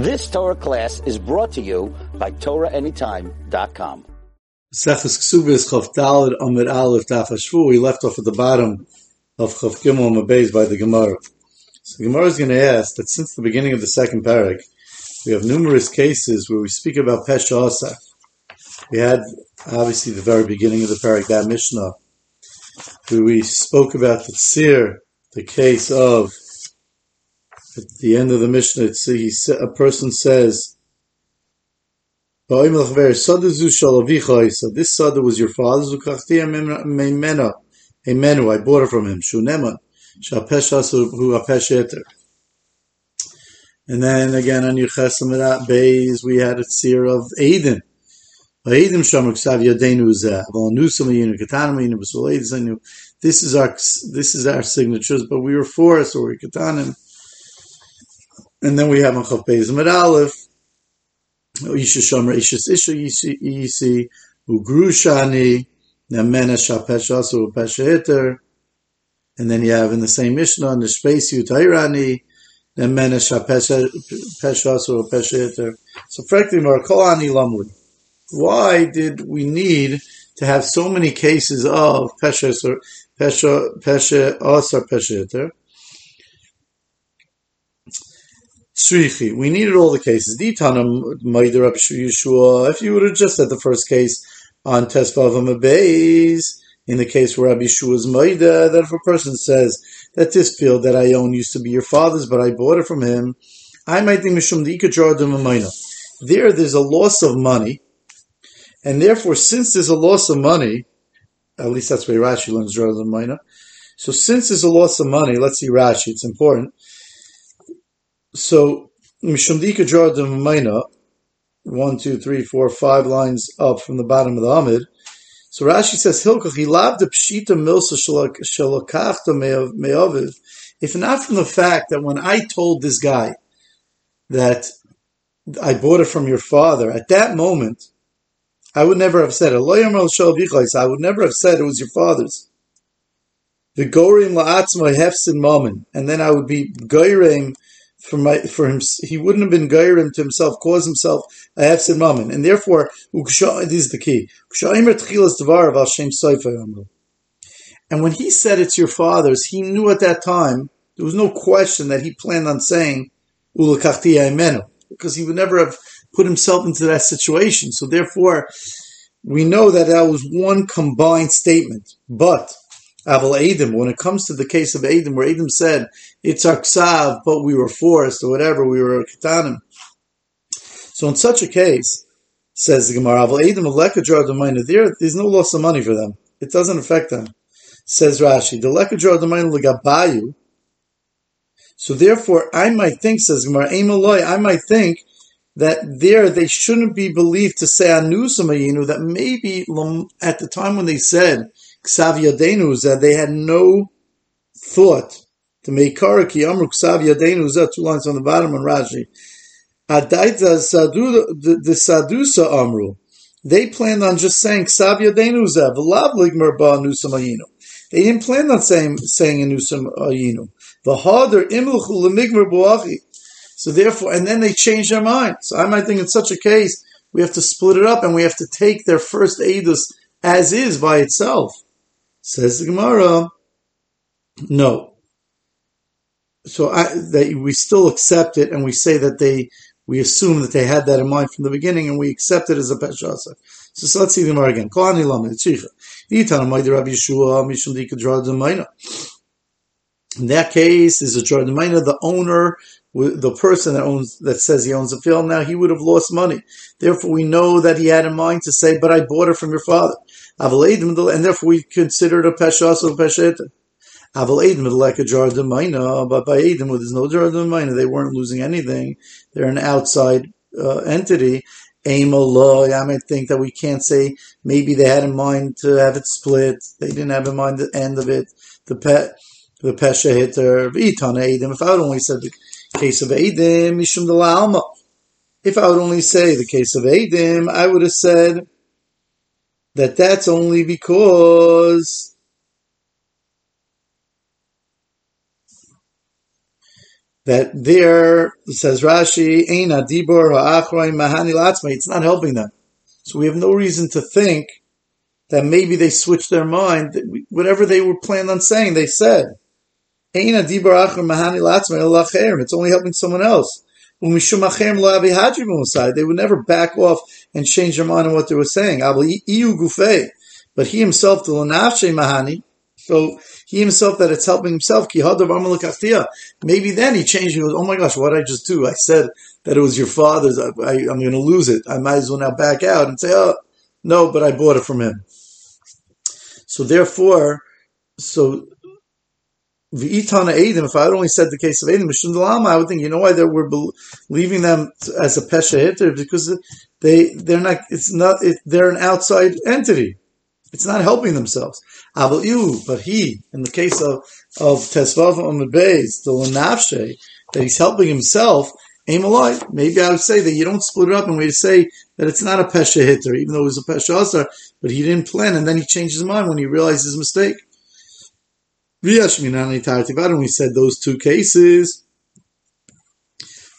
This Torah class is brought to you by TorahAnytime.com. Sechus Ksubis. We left off at the bottom of Chav Gimel Mabeis by the Gemara. So the Gemara is going to ask that since the beginning of the second parak, we have numerous cases where we speak about Pesha Asaf. We had obviously the very beginning of the parak, that Mishnah, where we spoke about the Tzir, the case of at the end of the Mishnah, it's, he, a person says, so this sada was your father's. Amenu, I bought it from him. Shunema, And then again on your Yechesam Bays, we had a seer of Aiden. This is our this is our signatures, but we were forced or we katanim. And then we have Machav Beis Amid Aleph, Isha Shomer, Isha Isha Yisi, Ugrushani, Nemena Shapesha, so Pesha And then you have in the same Mishnah, Nishpesi Utairani, Nemena Shapesha, so Pesha So frankly, Markolani Lamli. Why did we need to have so many cases of Pesha, Pesha, Pesha, Asar Pesha Tzrichi. We needed all the cases. If you would have just said the first case on Tesvavam Abayz, in the case where Rabbi Shua's Maida, that if a person says that this field that I own used to be your father's, but I bought it from him, I might think Mishum There, there's a loss of money, and therefore, since there's a loss of money, at least that's where Rashi learns Jordan Maina. So since there's a loss of money, let's see Rashi, it's important. So Mishumdika Jordan Maina, one, two, three, four, five lines up from the bottom of the Amid. So Rashi says Hilkach he loved the pshita milsa shalakachta me'aviv. If not from the fact that when I told this guy that I bought it from your father, at that moment, I would never have said it. I would never have said it was your father's. The gorim la'atzma hefsin mammon, and then I would be goyring for my for him he wouldn't have been gairim to himself cause himself a hefsid mammon. And therefore this is the key. And when he said it's your father's he knew at that time there was no question that he planned on saying because he would never have put himself into that situation. So therefore we know that that was one combined statement. But Aval Adam, when it comes to the case of Adam, where Adam said, it's our ksav, but we were forced, or whatever, we were katanim. So in such a case, says the Gemara, Aval Adam, Aleka there, there's no loss of money for them. It doesn't affect them. Says Rashi, the Leka Legabayu. So therefore, I might think, says Gemara, I might think that there they shouldn't be believed to say anusamayinu that maybe at the time when they said Ksav Yadenu they had no thought to make Karaki Amru Ksav Yadenu two lines on the bottom on Rashi. Adaita Sadu the Sadusa Amru. They planned on just saying Ksav Yadenu V'lav Ligmer Ba. They didn't plan on saying saying a Nusamayinu. V'hader Imluchu Lemigmer Buachi. So therefore, and then they change their mind. So I might think in such a case, we have to split it up and we have to take their first Edus as is by itself. Says the Gemara, no. So I, that we still accept it, and we say that they, we assume that they had that in mind from the beginning, and we accept it as a peshasa. So, so let's see the Gemara again. Lama Rabbi Yeshua mishum dika In that case, is a Jordan the owner the person that owns that says he owns a field now he would have lost money. Therefore, we know that he had in mind to say, "But I bought it from your father." And therefore we consider it a pesha also pesheta. Aval Edim like a Jordan Maina, but by Edim, there's no Jordan Maina, they weren't losing anything. They're an outside uh, entity. Aim I might think that we can't say maybe they had in mind to have it split. They didn't have in mind the end of it. The pet, the pesha hitter, Itan Edim. If I would only said the case of Edim, Mishum de Alma. If I would only say the case of Edim, I would have said that that's only because that there says Rashi, Eina Dibor Ha'achroim Mahani Latzma. It's not helping them. So we have no reason to think that maybe they switched their mind. Whatever they were planned on saying, they said. Eina Dibor Achroim Mahani Latzma It's only helping someone else. When we They would never back off and change their mind on what they were saying. But he himself, the Mahani, so he himself that it's helping himself. Maybe then he changed. He goes, "Oh my gosh, what did I just do? I said that it was your father's. I, am going to lose it. I might as well now back out and say, oh no, but I bought it from him." So therefore, so V'itana Edim, if I had only said the case of Edim, I would think, you know why they we're leaving them as a Pesha Hitter? Because they, they're not, it's not, it, they're an outside entity. It's not helping themselves. But he, in the case of, of Tesvav Beis, the Lanavshe, that he's helping himself, aim alive. Maybe I would say that you don't split it up and we say that it's not a Pesha Hitter, even though it was a Pesha Asar, but he didn't plan and then he changed his mind when he realized his mistake. And we said those two cases.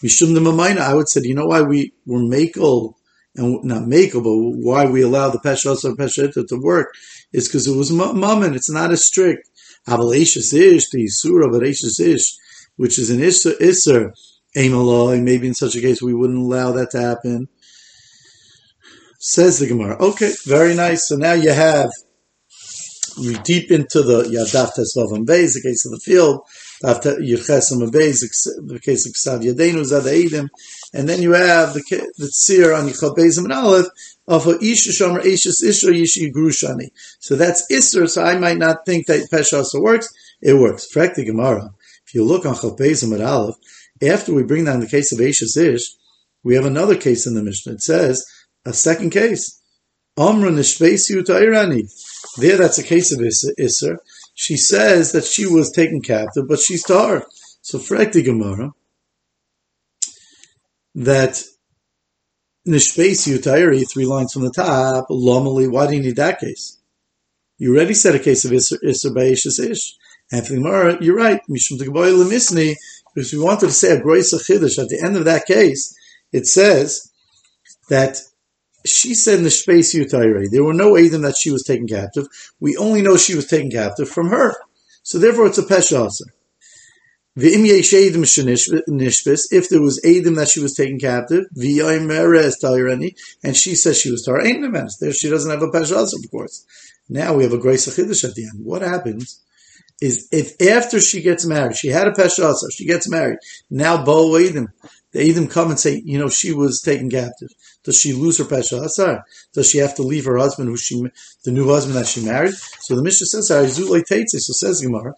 We shouldn't have I would say, you know why we were makel and not makeable, why we allow the peshas or peshita to work is because it was mammon. It's not as strict. Avalashis ish, the surah, but ish, which is an isser, isser and maybe in such a case we wouldn't allow that to happen. Says the Gemara. Okay, very nice. So now you have you deep into the Yadav Tesvav Beis, the case of the field, Yirchesam Beis, the case of Ksav Yadenu Zad and then you have the the tzir on Yichal Beis and Aleph of Isha Shomer Ishis Isha Yishi Grushani. So that's Isser. So I might not think that Pesha also works. It works. Frekti Gemara. If you look on Beis and Aleph, after we bring down the case of Ishis Ish, we have another case in the Mishnah. It says a second case. Amra Nishvesi Utairani. There, that's a case of Isser. She says that she was taken captive, but she's tar. So, Frekti Gemara, that Nishpesi Utairi, three lines from the top, Lomali, why do you need that case? You already said a case of Isser, Isser Ish. And for Gemara, you're right, Mishum Lemisni, because we wanted to say a Grace Chiddush at the end of that case, it says that she said the space Yutairi, there were no Adam that she was taken captive. We only know she was taken captive from her. So therefore it's a Pesha Aser. If there was Adam that she was taken captive, and she says she was Tar, there she doesn't have a Pesha of course. Now we have a Grace Achidish at the end. What happens is if after she gets married, she had a Pesha she gets married, now Bo Adam, the Adam come and say, you know, she was taken captive. Does she lose her pesha? Does she have to leave her husband, who she, the new husband that she married? So the Mishnah says, so says Gemara,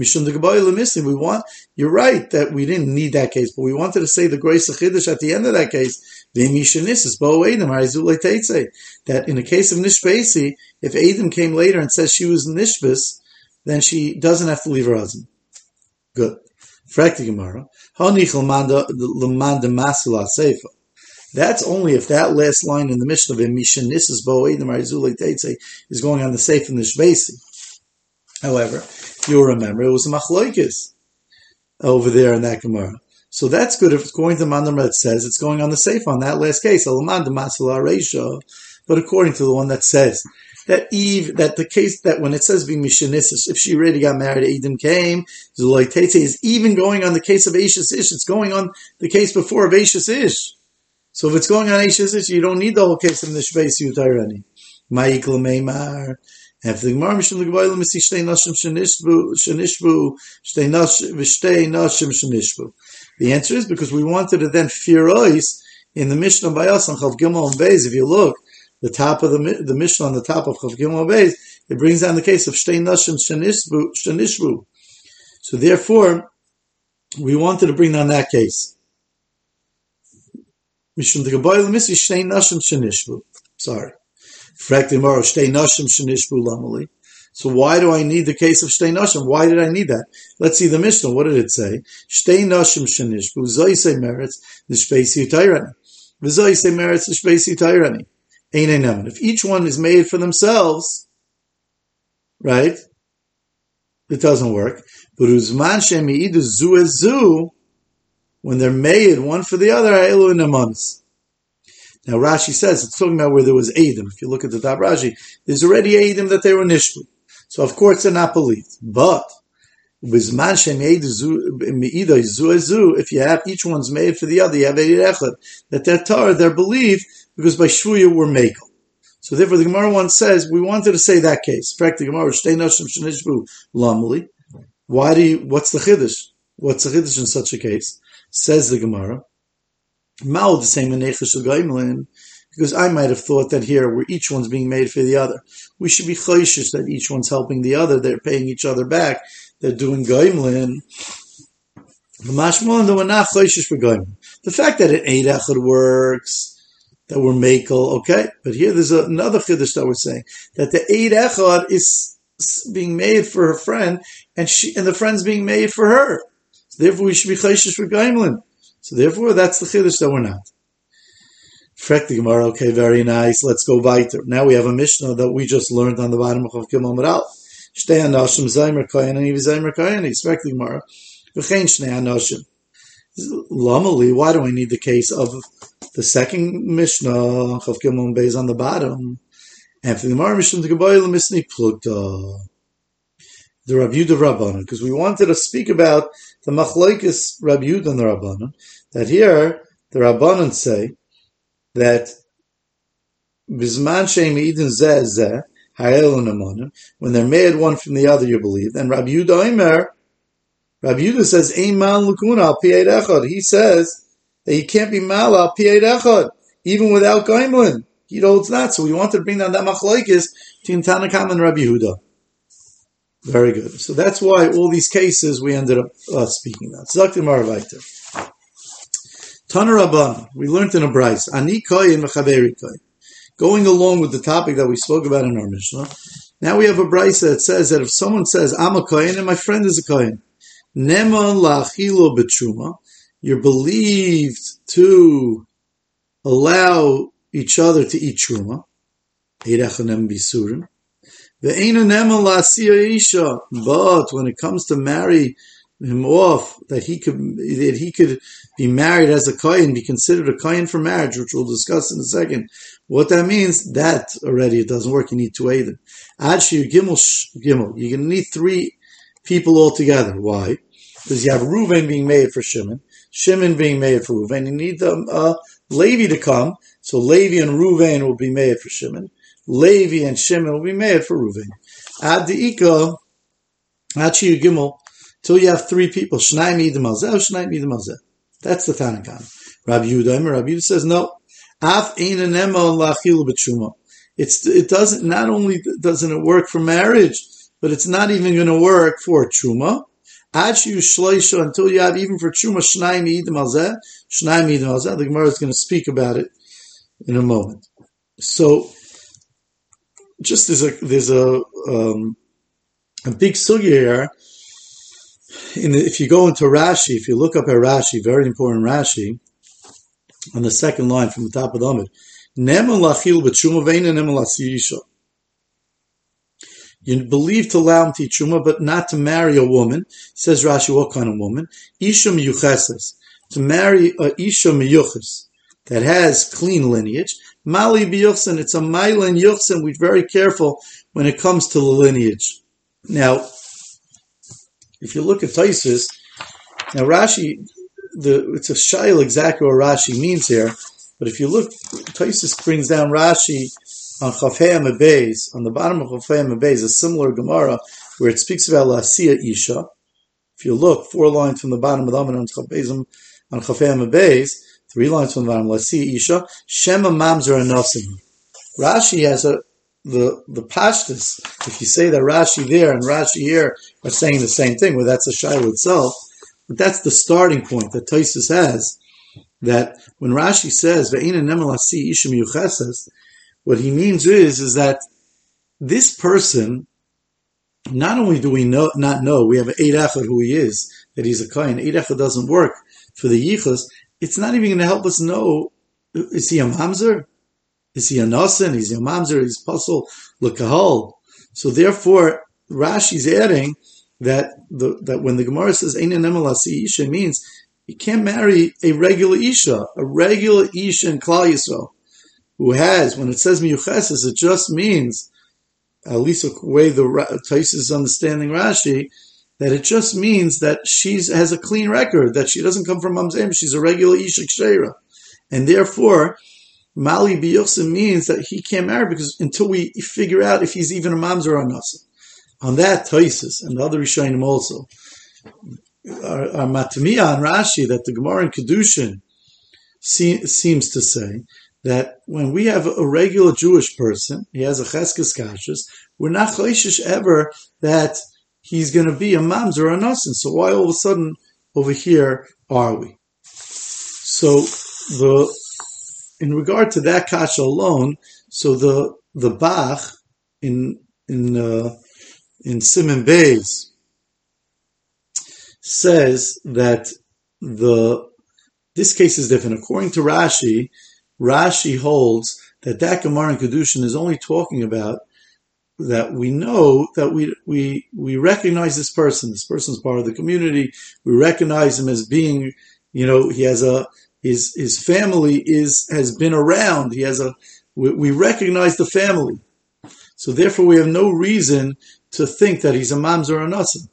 we want, you're right that we didn't need that case, but we wanted to say the grace of Chiddush at the end of that case, that in the case of Nishbasi, if Adam came later and says she was Nishbis, then she doesn't have to leave her husband. Good. That's only if that last line in the Mishnah of Mishanisas Boedim is going on the safe in the Shvesi. However, you'll remember it was a Machloikis over there in that Gemara. So that's good if it's going to Mandam that says it's going on the safe on that last case. But according to the one that says that Eve, that the case that when it says Vimishanisis, if she already got married, Edom came, Zuloitete is even going on the case of Ashes Ish, it's going on the case before of Ish. So if it's going on Ashes you don't need the whole case of Nishbeis Yutarani. Ma'ikla Meimar. If the Gemara Mishum L'Gavoy L'Misi Shtei Nashim Shanishbu, Shanishbu, Shtei Nashim Shanishbu. The answer is because we wanted to then fear ois in the Mishnah by us on Chav Gimel and Beis. If you look, the top of the the Mishnah on the top of Chav Gimel and Beis, it brings down the case of Shtei Nashim Shanishbu, Shanishbu. So therefore, we wanted to bring down that case. Mishum de Gaboy Lemisi Shtei Nashim Shenishbu. Sorry. Shtei Nashim Shenishbu Lamali. So why do I need the case of Shtei Nashim? Why did I need that? Let's see the Mishnah. What did it say? Shtei Nashim Shenishbu. Zoyse merits the Shpeisi Tairani. V'zoyse the Shpeisi Tairani. Ein If each one is made for themselves, right? It doesn't work. But Uzman Shemi Idu Zu Zu when they're made one for the other, Elu Nemanis. Now Rashi says it's talking about where there was Adam. If you look at the top Rashi, there's already Adam that they were nishbu. So of course they're not believed. But if you have each one's made for the other, you have Echad, that they're tar, they're believed because by Shvuya we're makel. So therefore the Gemara once says, we wanted to say that case. In fact, the Gemara, Why do you, what's the Chiddush? What's the Chiddush in such a case? Says the Gemara, Mao the same in because I might have thought that here where each one's being made for the other. We should be choishish that each one's helping the other, they're paying each other back, they're doing goimlin. That we're not choishish for goimlin. The fact that it eight echad works, that we're makel, okay, but here there's another chiddush that we're saying that the eight echad is being made for her friend, and she and the friend's being made for her. So therefore, we should be choishish for goimlin. So therefore, that's the chiddush that we're not. Frek the Gemara, okay, very nice. Let's go weiter. Now we have a Mishnah that we just learned on the bottom of Gimel Meral. Shtei Anoshim Zaymer Kohen and Ivi Zaymer Kohen. Frek the Gemara. V'chein Shnei Anoshim. Lamali, why do I need the case of the second Mishnah, Chav Gimel on the bottom? And for the Gemara Mishnah, the Gemara Misni Plukta. The Rabbi Yudah Rabbanon, because we wanted to speak about the Machlaikis Rabbi Yudah and the Rabbanon, that here the Rabbanon say that Bisman Shem Eden Zeh Zeh, when they're made one from the other, you believe. And Rabbi Yudah Omer, Rabbi Yudah says, Eiman Lukuna al Echad. He says that you can't be mal al Echad, even without Goimlin. He holds that. So we wanted to bring down that machlaikis to Tanakam and Rabbi Yehuda. Very good. So that's why all these cases we ended up uh, speaking about. Zaktim Aravaiter. Tanarabban, we learned in a Bryce, Ani Koyin Mechaveri Koyin. Going along with the topic that we spoke about in our Mishnah, now we have a Bryce that says that if someone says, I'm a Koyin and my friend is a Koyin, Nema Lachilo Betruma, you're believed to allow each other to eat Truma, Bisurim, but when it comes to marry him off, that he could that he could be married as a kohen, be considered a kohen for marriage, which we'll discuss in a second. What that means, that already it doesn't work. You need two Adam. Ad gimel gimel. You're going to need three people altogether. Why? Because you have Reuven being made for Shimon, Shimon being made for Reuven. You need the uh, Levi to come. So Levi and Reuven will be made for Shimon. Levi and Shimon will be made for Reuven. Ad the Ika, Ad Gimel, till you have three people. Shnai Midim Alzeh, oh, Shnai Midim Alzeh. That's the Tanakan. Rabbi Yehuda, Rabbi Yehuda says no. Af einanema lachil b'tshuma. It's it doesn't not only doesn't it work for marriage, but it's not even going to work for truma. Achu shloisha until you have even for truma shnai mi'idim alzeh, shnai mi'idim alzeh. The Gemara is going to speak about it in a moment. So just there's a there's a um, a big sugya here. The, if you go into Rashi, if you look up at Rashi, very important Rashi, on the second line from the top of the Amid, you believe to allow him to but not to marry a woman. Says Rashi, what kind of woman? Isha miyucheses. To marry a isha miyuches that has clean lineage. Mali biyuchsen, it's a mailen yuchsen. We're very careful when it comes to the lineage. Now, if you look at Taisus, now Rashi, the it's a shail exactly what Rashi means here, but if you look, Taisus brings down Rashi on Chafei Beis, on the bottom of Chafei Beis, a similar Gemara where it speaks about Lasia Isha. If you look, four lines from the bottom of the Amid on Chafei Beis, three lines from the bottom, Lasia Isha, Shema Mamzer Anasim. Rashi has a the the pashtus. If you say that Rashi there and Rashi here are saying the same thing, well, that's a shiloh itself. But that's the starting point that Taisus has. That when Rashi says what he means is is that this person, not only do we know not know, we have an echad who he is, that he's a kain. Eight doesn't work for the yichus. It's not even going to help us know is he a mamzer? Is he a nasan? Is he a mamzer? Is puzzle lekahol? So therefore, Rashi's adding that the, that when the Gemara says "Ein isha" means You can't marry a regular Isha, a regular Isha in Klal Yisrael, who has, when it says Miyucheses, it just means, at least the way the Tais is understanding Rashi, that it just means that she has a clean record, that she doesn't come from Mamzem, she's a regular Isha Ksheira. And therefore, Mali Biyuchsim means that he can't marry because until we figure out if he's even a Mamzer or Nasa. On that, Taisis and the other Rishonim also, our, our Matamiya and Rashi that the Gemara in Kedushin see, seems to say that when we have a regular Jewish person, he has a cheskes kashas, we're not choishish ever that he's going to be a mamzer or a nasin. So why all of a sudden over here are we? So the in regard to that kasha alone, so the the Bach in in uh, in Simon Bays says that the this case is different. According to Rashi, Rashi holds that that Gemara in Kedushin is only talking about that we know that we we we recognize this person. This person is part of the community. We recognize him as being, you know, he has a his his family is has been around. He has a we, we recognize the family. So therefore, we have no reason to think that he's a mamzer or a nasim.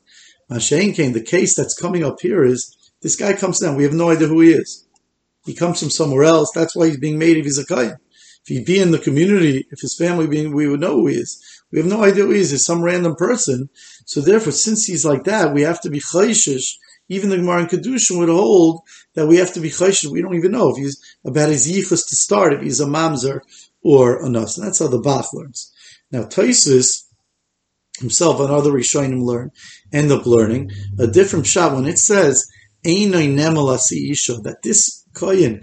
Mashain came, the case that's coming up here is this guy comes down. We have no idea who he is. He comes from somewhere else. That's why he's being made if he's a kayan. If he'd be in the community, if his family being, we would know who he is. We have no idea who he is. He's some random person. So therefore, since he's like that, we have to be chayshish. Even the Gemara in Kedushin would hold that we have to be chayshish. We don't even know if he's about his yichus to start, if he's a mamzer or a nas. And that's how the Bach learns. Now, Taisus, himself and other Rishonim learn, end up learning a different shot when it says that this koyin,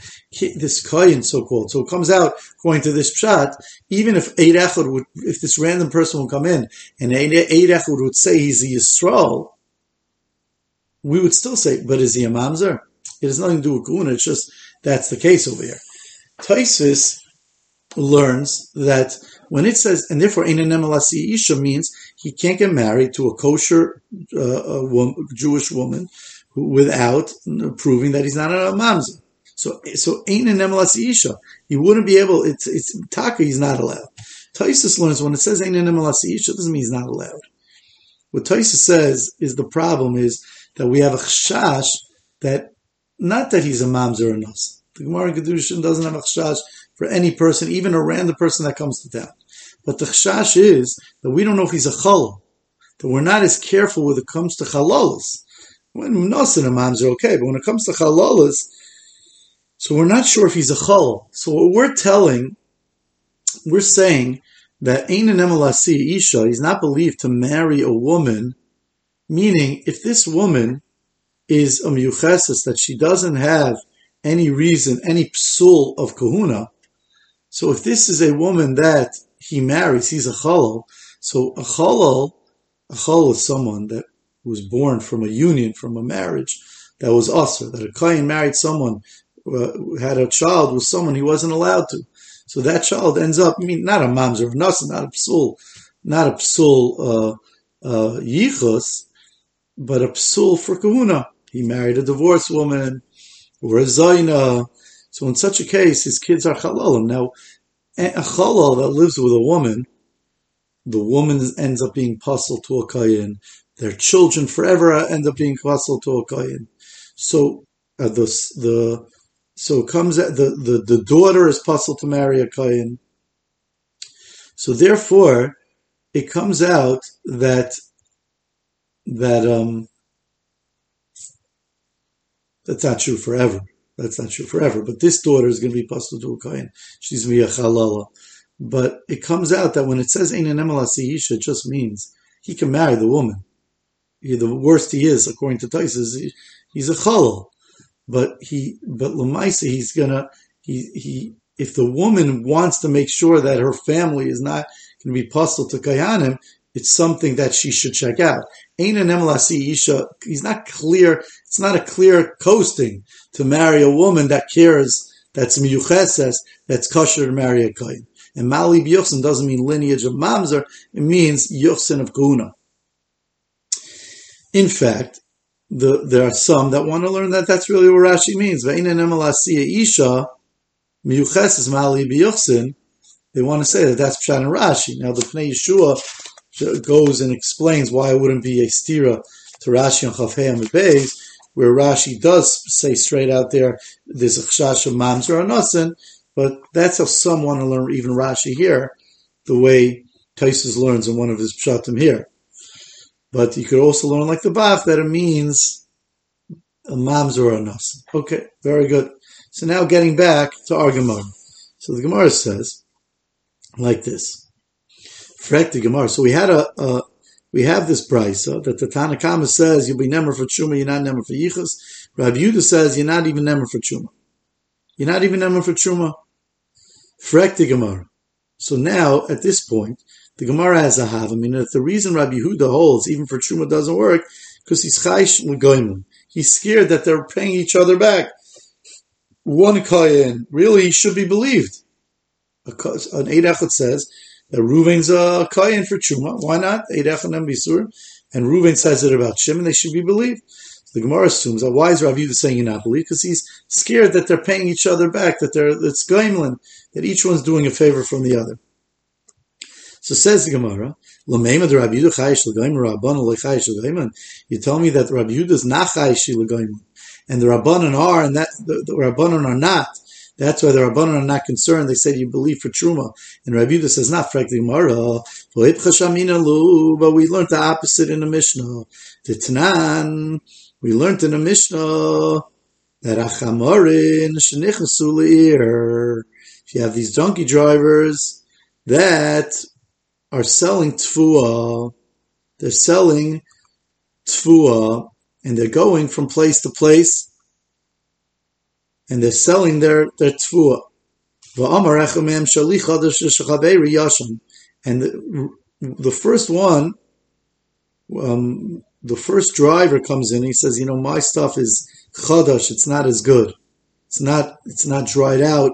this koyin so called, so it comes out according to this pshat, even if Eid Echad would, if this random person will come in and Eid Echad would say he's a Yisrael, we would still say, but is he a mamzer? It has nothing to do with kuna. It's just that's the case over here. Taisus learns that when it says, and therefore, Einanemalasi Isha means he can't get married to a kosher uh, a woman, Jewish woman without proving that he's not a mamzer. So, so Einanemalasi Isha, he wouldn't be able, it's, it's, Taka, he's not allowed. Taisus learns when it says Einanemalasi Isha, doesn't mean he's not allowed. What Taisus says is the problem is that we have a chash that, not that he's a mamzer or nas. The Gemara in Kedushin doesn't have a chash for any person, even a random person that comes to town. But the chash is that we don't know if he's a chalal, that we're not as careful when it comes to chalalas. When nosin imams are okay, but when it comes to chalalas, so we're not sure if he's a chol. So what we're telling, we're saying that Ein Emalasi Isha, he's not believed to marry a woman, meaning if this woman is a miyuchesis, that she doesn't have any reason, any psul of kahuna, so if this is a woman that he marries, he's a chalal. So a chalal, a chalal is someone that was born from a union, from a marriage that was usher, that a kohen married someone, uh, had a child with someone he wasn't allowed to. So that child ends up, I mean, not a mamzer not a psul, not a psul, uh, uh, yichus, but a psul for kahuna. He married a divorced woman, or a zaina, so in such a case, his kids are chalalim. Now, a chalal that lives with a woman, the woman ends up being puzzled to a kayin. Their children forever end up being puzzled to a kayin. So uh, the the so it comes the, the the daughter is puzzled to marry a kayin. So therefore, it comes out that that um that's not true forever. That's not true forever. But this daughter is going to be pastor to a kohen. She's going to be a halala. But it comes out that when it says ein emelasi it just means he can marry the woman. He, the worst he is, according to Taisus, he, he's a chalal. But he, but lemaisa, he's gonna, he, he, if the woman wants to make sure that her family is not going to be puzzled to kayanim, it's something that she should check out. Emelasi Isha, he's not clear, it's not a clear coasting to marry a woman that cares, that's miyucheses, that's kosher to marry a kohen. And Mali Yuchsin doesn't mean lineage of Mamzer, it means Yuchsin of Kuna. In fact, the, there are some that want to learn that that's really what Rashi means. They want to say that that's Pshat and Rashi. Now the Pnei Yeshua goes and explains why it wouldn't be a stira to Rashi and Chafei and where Rashi does say straight out there, there's a chash of mamzer or but that's how some want to learn even Rashi here, the way Taisus learns in one of his pshatim here. But you could also learn like the Bach that it means a mamzer or a nasan. Okay, very good. So now getting back to our Gemara. So the Gemara says like this. Frek the Gemara. So we had a, a we have this brisa that the Tanakama says you'll be nemer for chuma, you're not nemer for yichus. Rabbi Yudah says you're not even nemer for chuma. You're not even nemer for chuma. Frek the Gemara. So now at this point, the Gemara has a mean, if the reason Rabbi Yehuda holds even for truma doesn't work because he's chayish l'goyim. He's scared that they're paying each other back. One kayin really should be believed. An Eid says that Ruvain's a kayin for truma. Why not? Eid and Bisur. And Ruvain says it about Shimon. They should be believed. The Gemara assumes that why is Rabbi Yehuda saying you're not believed? Because he's scared that they're paying each other back. That they're it's goimlin. That each one's doing a favor from the other. So says the Gemara, the Rabbi Yehuda chayish l'goyim, Rabban l'chayish l'goyim. You tell me that Rabbi Yehuda is not chayish l'goyim, and the Rabbanon are, and that the, the Rabbanon are not. That's why the Rabbanon are not concerned. They said you believe for Truma. And Rabbi Yehuda says, not frankly, Gemara, but we learned the opposite in the Mishnah. The Tanan, we learned in the Mishnah that Achamorin shenichasu If you have these donkey drivers that are selling tfua. They're selling tfua, and they're going from place to place, and they're selling their their tfua. And the, the first one, um, the first driver comes in. He says, "You know, my stuff is chadash. It's not as good. It's not. It's not dried out,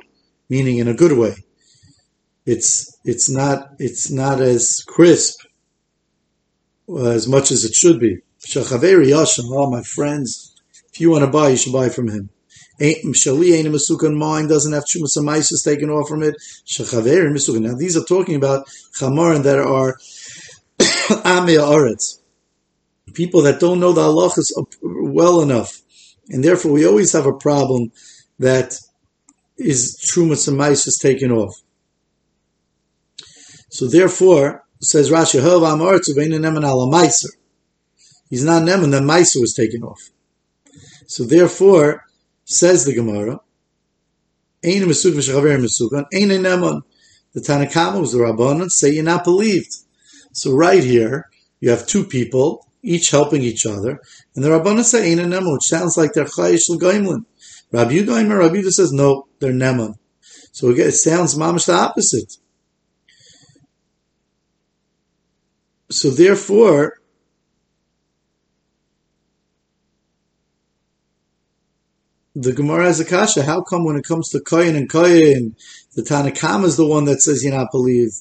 meaning in a good way." It's it's not it's not as crisp uh, as much as it should be. Shachaveri Yashim, all my friends, if you want to buy, you should buy from him. Shali ain't a masukan mine doesn't have chumas taken off from it. Shachaveri masukan. Now these are talking about chamarin that are amia aretz, people that don't know the halachas well enough, and therefore we always have a problem that is and taken off. So therefore, says Rashi, He's not Neman, the Meiser was taken off. So therefore, says the Gemara. The Tanakama was the Rabbanon, say you're not believed. So right here, you have two people, each helping each other, and the Rabbanon say Ein Neman, which sounds like they're Chayish L'Goimlin. Rabbi Yudah, Rabbi Yudah says, no, they're Neman. So again, it sounds mamish the opposite. So therefore, the Gemara has a kasha. How come when it comes to Koyin and Koyin, the Tanakam is the one that says you're not believed,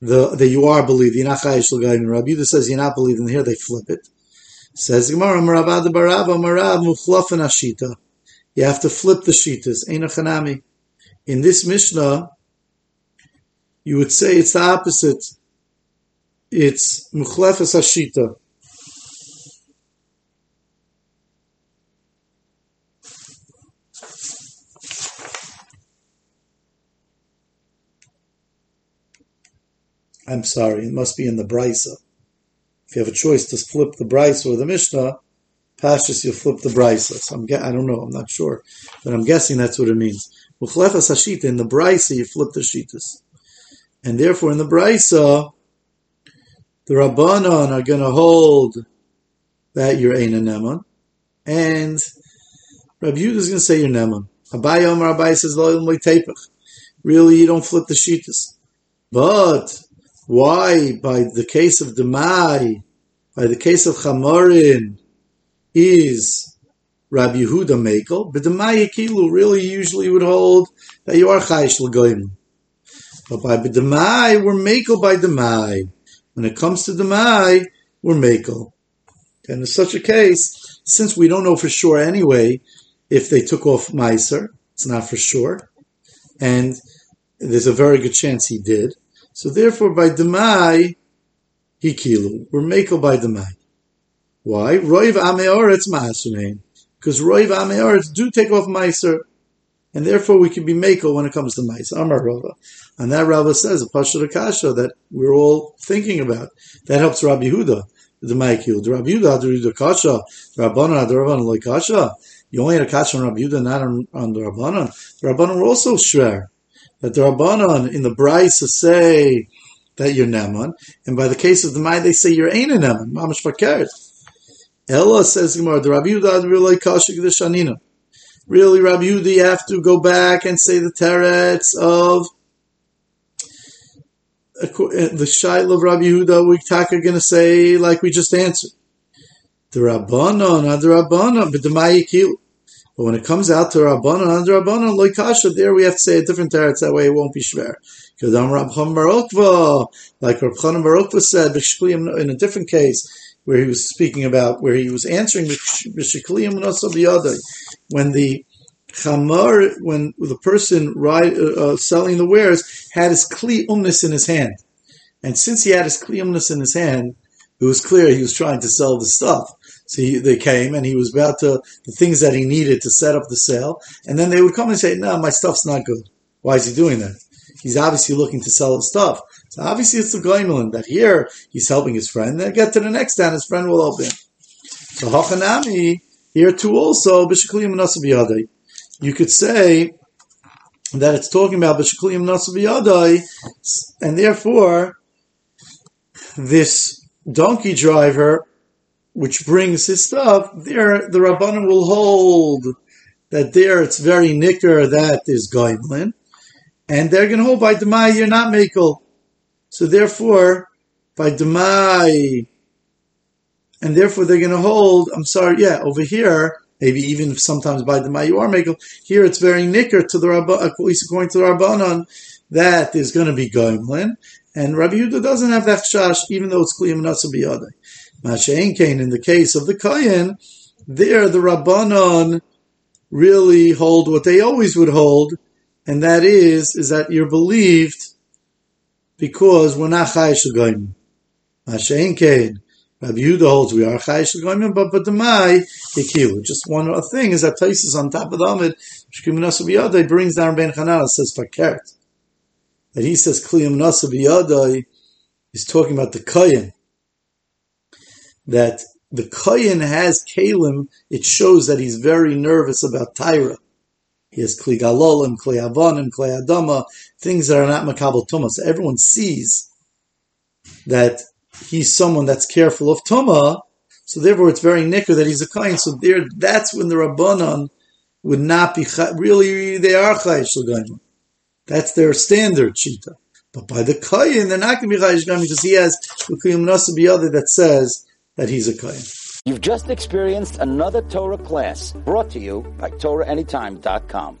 the, that you are believed, you're not Chayish L'Gayim. Rabbi Yudah says you're not believed, and here they flip it. Says Gemara, Maravad Barava, Marav, Muflafan Ashita. You have to flip the Shitas, Einachanami. In this Mishnah, you would say it's the opposite it's Mukhlefes Hashita. I'm sorry, it must be in the Brisa. If you have a choice to flip the Brisa or the Mishnah, Pashas, you flip the Brisa. So I'm, I don't know, I'm not sure, but I'm guessing that's what it means. Mukhlefes Hashita, in the Brisa, you flip the Shitas. And therefore, in the Brisa, the Rabbanon are going to hold that you're Ein Neman, and Rabbi Yehuda is going to say you're Neman. Abai Omar Abai says. Really, you don't flip the Shitas. But why, by the case of Demai, by the case of Chamorin, is Rabbi Yehuda Mekel? But Demai Yakilu really usually would hold that you are Chayish L'goyim. But by Demai, we're Mekel by Demai. When it comes to the Mai, we're Makel. And in such a case, since we don't know for sure anyway if they took off Meiser, it's not for sure, and there's a very good chance he did. So therefore, by Demai, he kilu. We're Mako by Demai. Why? Roiv Ameoretz Ma'asumein. Because Roiv Ameoretz do take off Meiser and therefore we can be Mako when it comes to mice. Amar Rava. And that Rava says, a Pasha Kasha that we're all thinking about. That helps Rabbi Huda, the Maikil. The Rabbi Huda, the Kasha, the Rabbanan, the Rabbanan, like Kasha. You only had a Kasha on Rabbi Huda, not on, on the Rabbanan. The Rabbanan were also shver. That the Rabbanan in the Bryce say that you're Neman, and by the case of the Mai, they say you're ain't a Neman. Mamash Fakert. Ella says, the Rabbi Huda, the like Kasha, the Shanina really, Rabbi Yehuda, you have to go back and say the teretz of Uh, the shail of Rabbi Yehuda. We are going to say like we just answered. The Rabbanon, the Rabbanon, but the. But when it comes out to Rabbanon, and the Rabbanon, loikasha, there we have to say a different teretz. That way it won't be shver. Because I'm Rab Barokva, like Rab Chanan Barokva said, in a different case, where he was speaking about, where he was answering when the chamar, when the person ride, uh, uh, selling the wares had his kli umnis in his hand, and since he had his kli umnis in his hand, it was clear he was trying to sell the stuff. So he, they came and he was about to the things that he needed to set up the sale, and then they would come and say, "No, my stuff's not good." Why is he doing that? He's obviously looking to sell his stuff. So obviously it's the Goimelin that here he's helping his friend. Then get to the next town, his friend will help him. So Hachanami, here too also, you could say that it's talking about B'Shekliim Nasabiyadai, and therefore this donkey driver, which brings his stuff, there the Rabbanim will hold that there it's very nicker that is Goimlin, and they're going to hold by Demai, you're not Makel. So therefore, by Demai, and therefore they're going to hold, I'm sorry, yeah, over here, maybe even sometimes by the you are Makel, here it's very nicker to the Rabban, at uh, least according to the Rabbanon, that is going to be Goimlin, and Rabbi Yehuda doesn't have that shash, even though it's Kliyam Nasa Biyadai. Masha'en Kain, in the case of the Kayan, there the Rabbanon really hold what they always would hold, and that is is that you're believed because we're not chayish l'goyim. Mashain kain. Rabbi Yehuda holds we are chayish l'goyim, but but the mai hikilu. Just one thing is that Taisus on top of the Amid shkim nasa biyadai brings down Ben Chanana says fakert that he says kliyum nasa biyadai is talking about the kayin that the kayin has kalim. It shows that he's very nervous about Tyra. He has kli galolim, kli avonim, kli adama, things that are not makabel tumah. So everyone sees that he's someone that's careful of tumah. So therefore, it's very nicker that he's a kain. So there, that's when the rabbanon would not be really. They are chayish That's their standard shita. But by the kain, they're not going to be chayish because he has the kiyum that says that he's a kain. You've just experienced another Torah class brought to you by TorahAnytime.com.